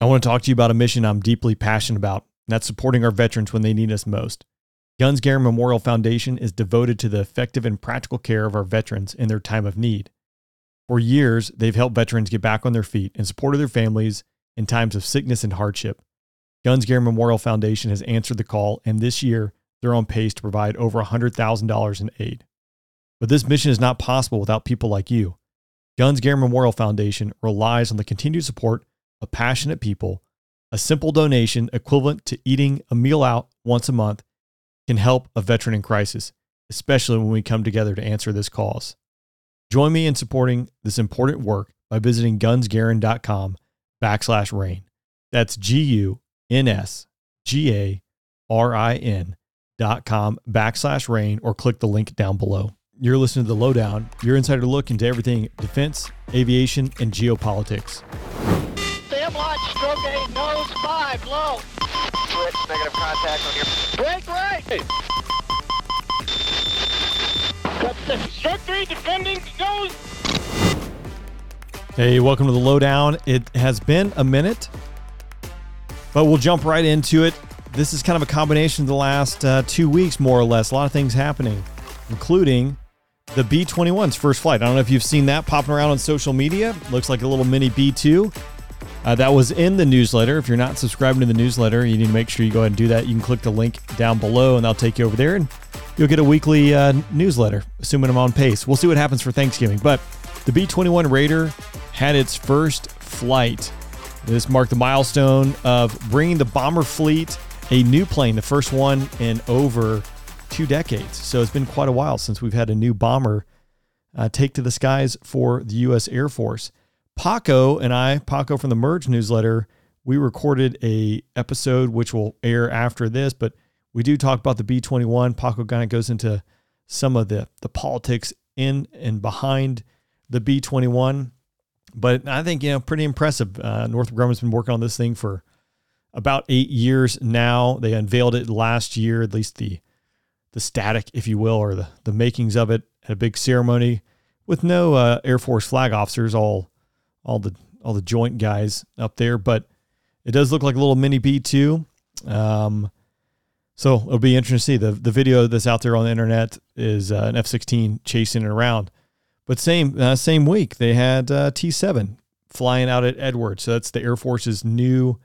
I want to talk to you about a mission I'm deeply passionate about, and that's supporting our veterans when they need us most. Guns Garin Memorial Foundation is devoted to the effective and practical care of our veterans in their time of need. For years, they've helped veterans get back on their feet and supported their families in times of sickness and hardship. Guns Garin Memorial Foundation has answered the call, and this year they're on pace to provide over $100,000 in aid. But this mission is not possible without people like you. Guns Garin Memorial Foundation relies on the continued support of passionate people. A simple donation equivalent to eating a meal out once a month can help a veteran in crisis, especially when we come together to answer this cause. Join me in supporting this important work by visiting gunsgarin.com backslash rain. That's G U N S G A R I N dot com backslash rain or click the link down below. You're listening to The Lowdown, your insider look into everything defense, aviation, and geopolitics. Sam launch, stroke eight, nose five, low. Switch, negative contact on your... Break right. Cut six, stroke three, defending, nose. Hey, welcome to The Lowdown. It has been a minute, but we'll jump right into it. This is kind of a combination of the last uh, two weeks, more or less. A lot of things happening, including the B 21's first flight. I don't know if you've seen that popping around on social media. Looks like a little mini B 2. Uh, that was in the newsletter. If you're not subscribing to the newsletter, you need to make sure you go ahead and do that. You can click the link down below and they'll take you over there and you'll get a weekly uh, newsletter, assuming I'm on pace. We'll see what happens for Thanksgiving. But the B 21 Raider had its first flight. This marked the milestone of bringing the bomber fleet a new plane, the first one in over two decades. So it's been quite a while since we've had a new bomber uh, take to the skies for the U.S. Air Force. Paco and I, Paco from the Merge newsletter, we recorded a episode which will air after this, but we do talk about the B-21. Paco kind of goes into some of the the politics in and behind the B-21. But I think, you know, pretty impressive. Uh, Northrop Grumman's been working on this thing for about eight years now. They unveiled it last year, at least the the static, if you will, or the, the makings of it at a big ceremony with no uh, Air Force flag officers, all all the all the joint guys up there. But it does look like a little mini B two. Um, so it'll be interesting to see the the video that's out there on the internet is uh, an F sixteen chasing it around. But same uh, same week they had uh, T seven flying out at Edwards. So that's the Air Force's new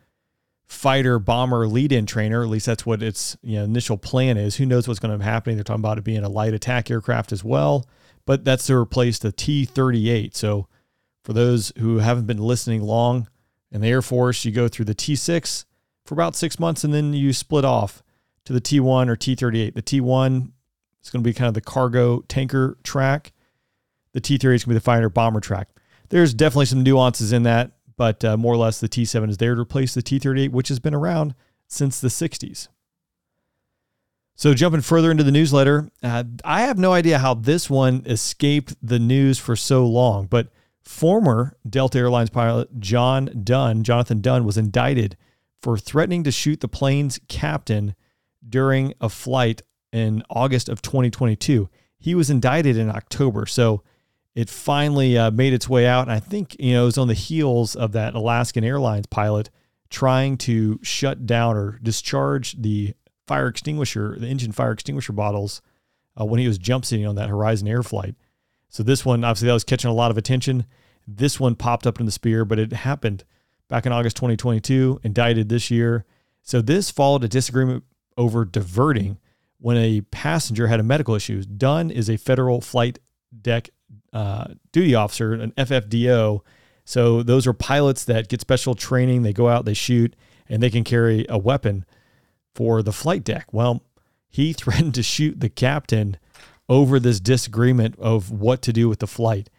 fighter bomber lead-in trainer. At least that's what its you know, initial plan is. Who knows what's going to happen? They're talking about it being a light attack aircraft as well, but that's to replace the T-38. So for those who haven't been listening long in the Air Force, you go through the T6 for about six months, and then you split off to the T1 or T38. The T1 is going to be kind of the cargo tanker track. The T38 is going to be the fighter bomber track. There's definitely some nuances in that but uh, more or less the T7 is there to replace the T38, which has been around since the 60s. So, jumping further into the newsletter, uh, I have no idea how this one escaped the news for so long, but former Delta Airlines pilot John Dunn, Jonathan Dunn, was indicted for threatening to shoot the plane's captain during a flight in August of 2022. He was indicted in October. So, it finally uh, made its way out. And I think, you know, it was on the heels of that Alaskan Airlines pilot trying to shut down or discharge the fire extinguisher, the engine fire extinguisher bottles uh, when he was jump seating on that Horizon Air flight. So this one, obviously, that was catching a lot of attention. This one popped up in the spear, but it happened back in August 2022, indicted this year. So this followed a disagreement over diverting when a passenger had a medical issue. Dunn is a federal flight deck uh, duty officer, an FFDO. So those are pilots that get special training. They go out, they shoot, and they can carry a weapon for the flight deck. Well, he threatened to shoot the captain over this disagreement of what to do with the flight.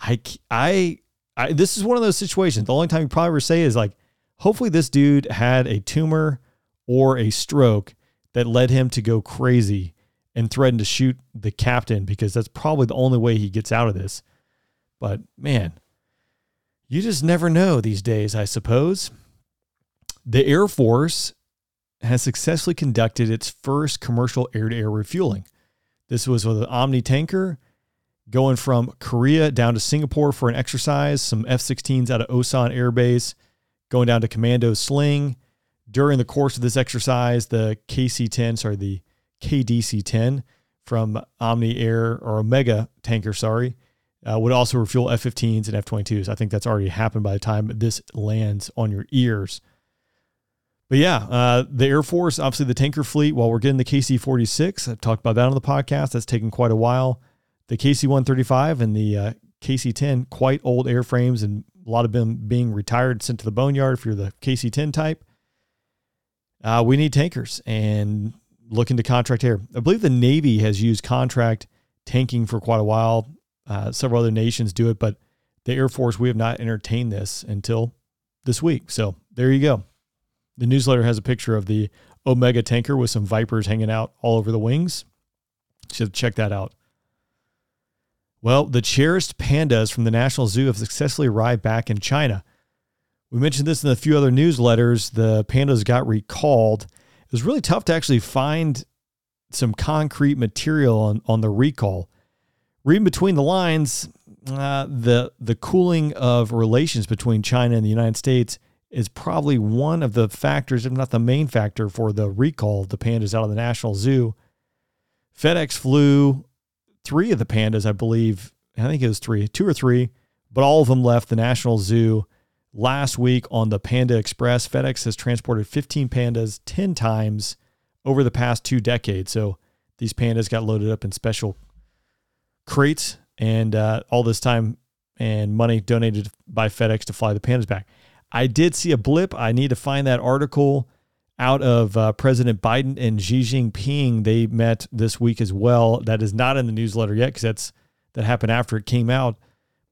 I, I, I, this is one of those situations. The only time you probably ever say is like, hopefully this dude had a tumor or a stroke that led him to go crazy and threaten to shoot the captain because that's probably the only way he gets out of this. But man, you just never know these days, I suppose. The Air Force has successfully conducted its first commercial air to air refueling. This was with an Omni tanker going from Korea down to Singapore for an exercise, some F 16s out of Osan Air Base, going down to commando sling. During the course of this exercise, the KC 10, sorry, the KDC 10 from Omni Air or Omega tanker, sorry, uh, would also refuel F 15s and F 22s. I think that's already happened by the time this lands on your ears. But yeah, uh, the Air Force, obviously the tanker fleet, while we're getting the KC 46, I've talked about that on the podcast. That's taken quite a while. The KC 135 and the uh, KC 10, quite old airframes, and a lot of them being retired, sent to the boneyard if you're the KC 10 type. Uh, we need tankers and looking to contract air. I believe the Navy has used contract tanking for quite a while. Uh, several other nations do it, but the Air Force, we have not entertained this until this week. So there you go. The newsletter has a picture of the Omega tanker with some Vipers hanging out all over the wings. So check that out. Well, the cherished pandas from the National Zoo have successfully arrived back in China. We mentioned this in a few other newsletters. The pandas got recalled. It was really tough to actually find some concrete material on, on the recall. Reading between the lines, uh, the the cooling of relations between China and the United States is probably one of the factors, if not the main factor, for the recall of the pandas out of the National Zoo. FedEx flew three of the pandas, I believe. I think it was three, two or three, but all of them left the National Zoo last week on the Panda Express. FedEx has transported 15 pandas 10 times over the past two decades. So these pandas got loaded up in special crates and uh, all this time and money donated by FedEx to fly the pandas back. I did see a blip. I need to find that article out of uh, President Biden and Xi Jinping. They met this week as well. That is not in the newsletter yet because that's that happened after it came out.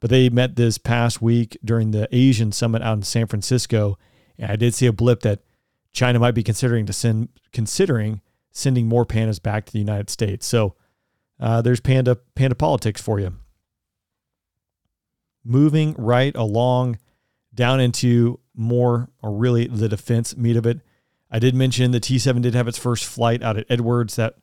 But they met this past week during the Asian summit out in San Francisco. And I did see a blip that China might be considering to send considering sending more pandas back to the United States. So uh, there's panda panda politics for you. Moving right along down into more or really the defense meat of it. I did mention the T7 did have its first flight out at Edwards that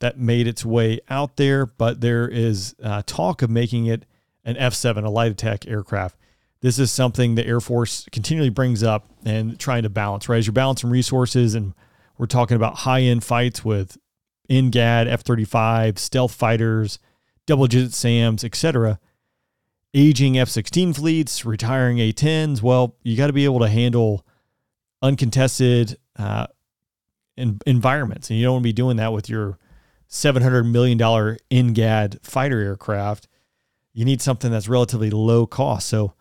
that made its way out there, but there is uh, talk of making it an F7, a light attack aircraft. This is something the Air Force continually brings up and trying to balance, right? As you're balancing resources, and we're talking about high end fights with NGAD, F 35, stealth fighters, double digit SAMs, etc aging F 16 fleets, retiring A 10s. Well, you got to be able to handle uncontested uh, in, environments. And you don't want to be doing that with your $700 million NGAD fighter aircraft. You need something that's relatively low cost. So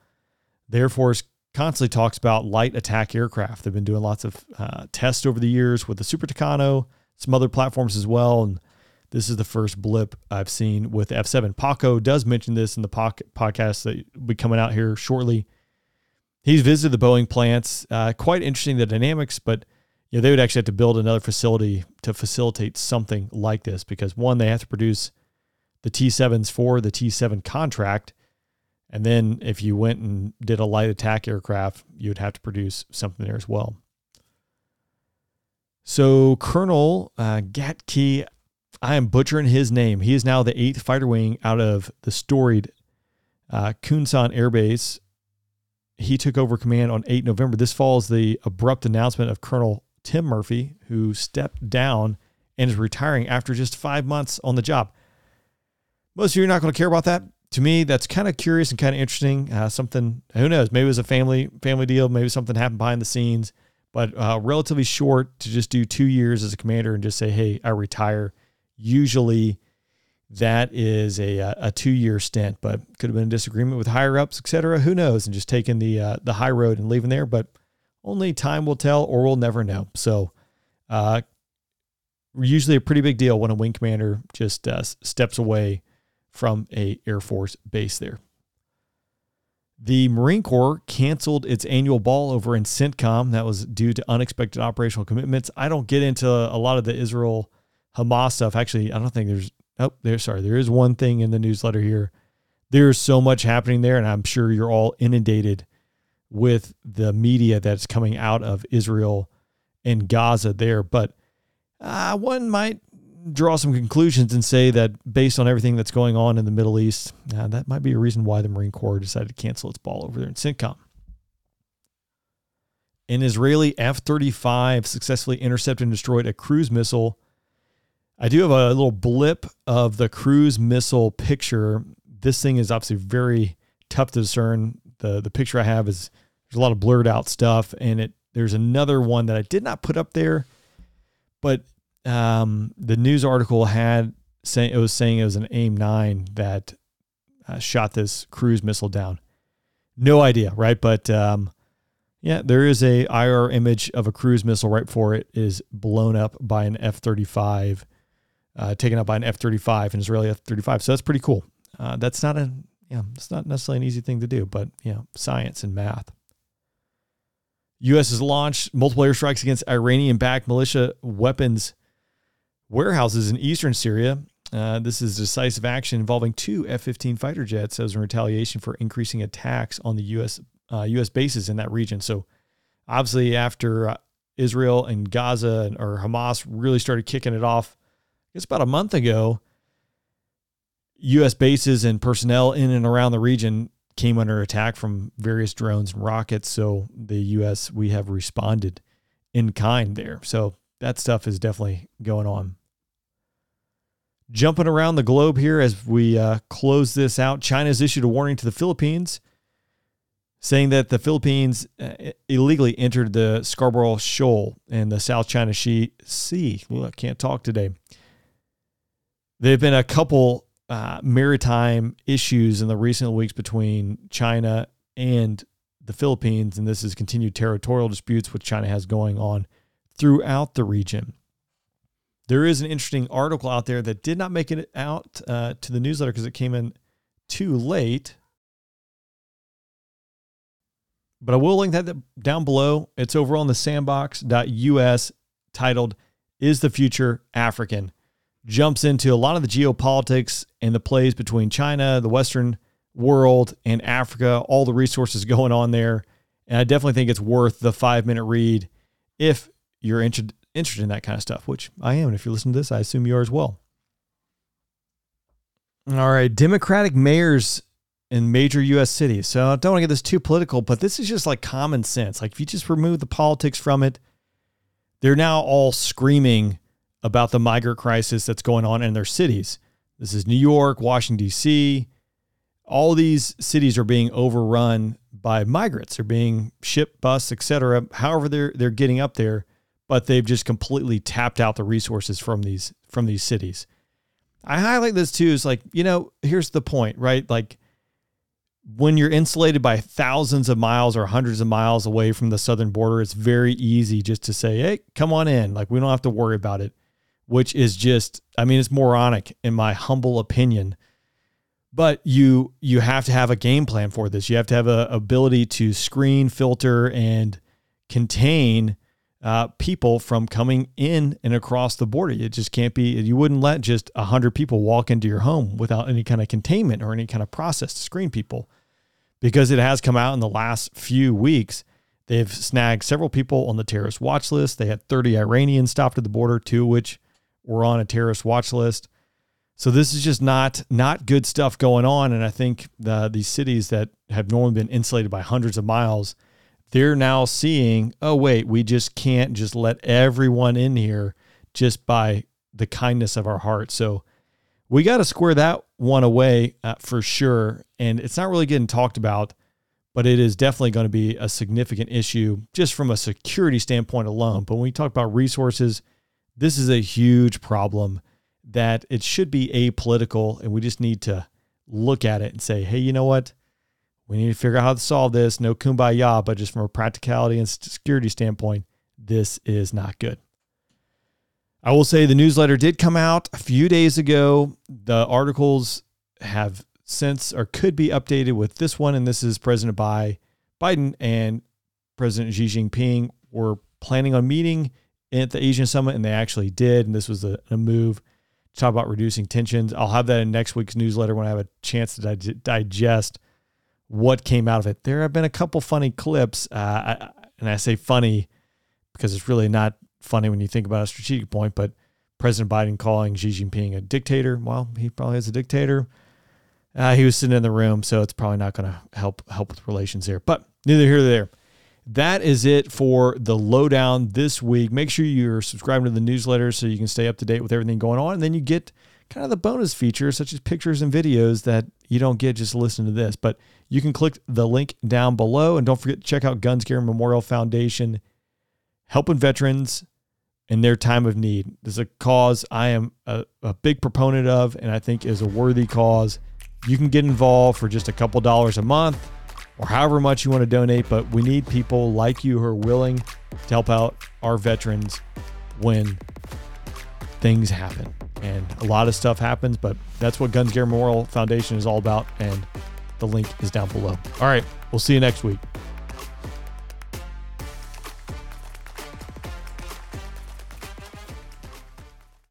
the Air Force constantly talks about light attack aircraft. They've been doing lots of uh, tests over the years with the Super Tucano, some other platforms as well. And this is the first blip I've seen with F7. Paco does mention this in the podcast that will be coming out here shortly. He's visited the Boeing plants. Uh, quite interesting the dynamics, but you know, they would actually have to build another facility to facilitate something like this because one, they have to produce the T7s for the T7 contract. And then if you went and did a light attack aircraft, you would have to produce something there as well. So Colonel uh, Gatki I am butchering his name. He is now the eighth fighter wing out of the storied uh, Kunsan Air Base. He took over command on 8 November. This follows the abrupt announcement of Colonel Tim Murphy, who stepped down and is retiring after just five months on the job. Most of you are not going to care about that. To me, that's kind of curious and kind of interesting. Uh, something, who knows? Maybe it was a family family deal. Maybe something happened behind the scenes. But uh, relatively short to just do two years as a commander and just say, "Hey, I retire." Usually that is a, a two year stint, but could have been a disagreement with higher ups, et cetera. Who knows? And just taking the, uh, the high road and leaving there, but only time will tell or we'll never know. So, uh, usually a pretty big deal when a wing commander just uh, steps away from a Air Force base there. The Marine Corps canceled its annual ball over in CENTCOM. That was due to unexpected operational commitments. I don't get into a lot of the Israel Hamas stuff. Actually, I don't think there's oh there sorry, there is one thing in the newsletter here. There's so much happening there, and I'm sure you're all inundated with the media that's coming out of Israel and Gaza there. But uh, one might draw some conclusions and say that based on everything that's going on in the Middle East, uh, that might be a reason why the Marine Corps decided to cancel its ball over there in CENTCOM. An Israeli F 35 successfully intercepted and destroyed a cruise missile. I do have a little blip of the cruise missile picture. This thing is obviously very tough to discern. The the picture I have is there's a lot of blurred out stuff, and it there's another one that I did not put up there, but um, the news article had saying it was saying it was an AIM nine that uh, shot this cruise missile down. No idea, right? But um, yeah, there is a IR image of a cruise missile right before it is blown up by an F thirty five, uh, taken out by an F thirty five, an Israeli F thirty five. So that's pretty cool. Uh, that's not a yeah, it's not necessarily an easy thing to do, but yeah, science and math. U.S. has launched multiple airstrikes against Iranian-backed militia weapons warehouses in eastern Syria. Uh, this is decisive action involving two F-15 fighter jets as a retaliation for increasing attacks on the U.S. Uh, U.S. bases in that region. So, obviously, after uh, Israel and Gaza or Hamas really started kicking it off, I guess about a month ago, U.S. bases and personnel in and around the region came under attack from various drones and rockets. So the U.S. we have responded in kind there. So that stuff is definitely going on. Jumping around the globe here as we uh, close this out, China's issued a warning to the Philippines saying that the Philippines uh, illegally entered the Scarborough Shoal in the South China Sea. Well, I can't talk today. There have been a couple uh, maritime issues in the recent weeks between China and the Philippines, and this is continued territorial disputes which China has going on throughout the region. There is an interesting article out there that did not make it out uh, to the newsletter because it came in too late. But I will link that down below. It's over on the sandboxx.us titled, Is the Future African? Jumps into a lot of the geopolitics and the plays between China, the Western world, and Africa, all the resources going on there. And I definitely think it's worth the five minute read if you're interested interested in that kind of stuff, which I am. And if you're listening to this, I assume you are as well. All right, Democratic mayors in major U.S. cities. So I don't want to get this too political, but this is just like common sense. Like if you just remove the politics from it, they're now all screaming about the migrant crisis that's going on in their cities. This is New York, Washington, D.C. All these cities are being overrun by migrants. They're being shipped, bus, etc. However, they're they're getting up there, but they've just completely tapped out the resources from these from these cities. I highlight this too. Is like you know, here's the point, right? Like when you're insulated by thousands of miles or hundreds of miles away from the southern border, it's very easy just to say, "Hey, come on in." Like we don't have to worry about it which is just I mean it's moronic in my humble opinion. But you you have to have a game plan for this. You have to have a ability to screen, filter, and contain uh, people from coming in and across the border. It just can't be. You wouldn't let just hundred people walk into your home without any kind of containment or any kind of process to screen people, because it has come out in the last few weeks. They've snagged several people on the terrorist watch list. They had 30 Iranians stopped at the border, two of which were on a terrorist watch list. So this is just not not good stuff going on. And I think the, these cities that have normally been insulated by hundreds of miles, they're now seeing, oh wait, we just can't just let everyone in here just by the kindness of our heart. So we got to square that one away uh, for sure. And it's not really getting talked about, but it is definitely going to be a significant issue just from a security standpoint alone. But when we talk about resources, this is a huge problem that it should be apolitical, and we just need to look at it and say, hey, you know what? We need to figure out how to solve this. No kumbaya, but just from a practicality and security standpoint, this is not good. I will say the newsletter did come out a few days ago. The articles have since or could be updated with this one, and this is President Biden and President Xi Jinping were planning on meeting at the Asian Summit, and they actually did. And this was a, a move to talk about reducing tensions. I'll have that in next week's newsletter when I have a chance to dig- digest what came out of it. There have been a couple funny clips, uh, and I say funny because it's really not funny when you think about a strategic point, but President Biden calling Xi Jinping a dictator. Well, he probably is a dictator. Uh, he was sitting in the room, so it's probably not going to help help with relations here. But neither here nor there. That is it for the lowdown this week. Make sure you're subscribing to the newsletter so you can stay up to date with everything going on. And then you get kind of the bonus features such as pictures and videos that you don't get just listening to this. But you can click the link down below. And don't forget to check out Guns Garin Memorial Foundation, helping veterans in their time of need. This is a cause I am a, a big proponent of and I think is a worthy cause. You can get involved for just a couple dollars a month or however much you want to donate, but we need people like you who are willing to help out our veterans when things happen. And a lot of stuff happens, but that's what Guns Garin Memorial Foundation is all about. And the link is down below. All right, we'll see you next week.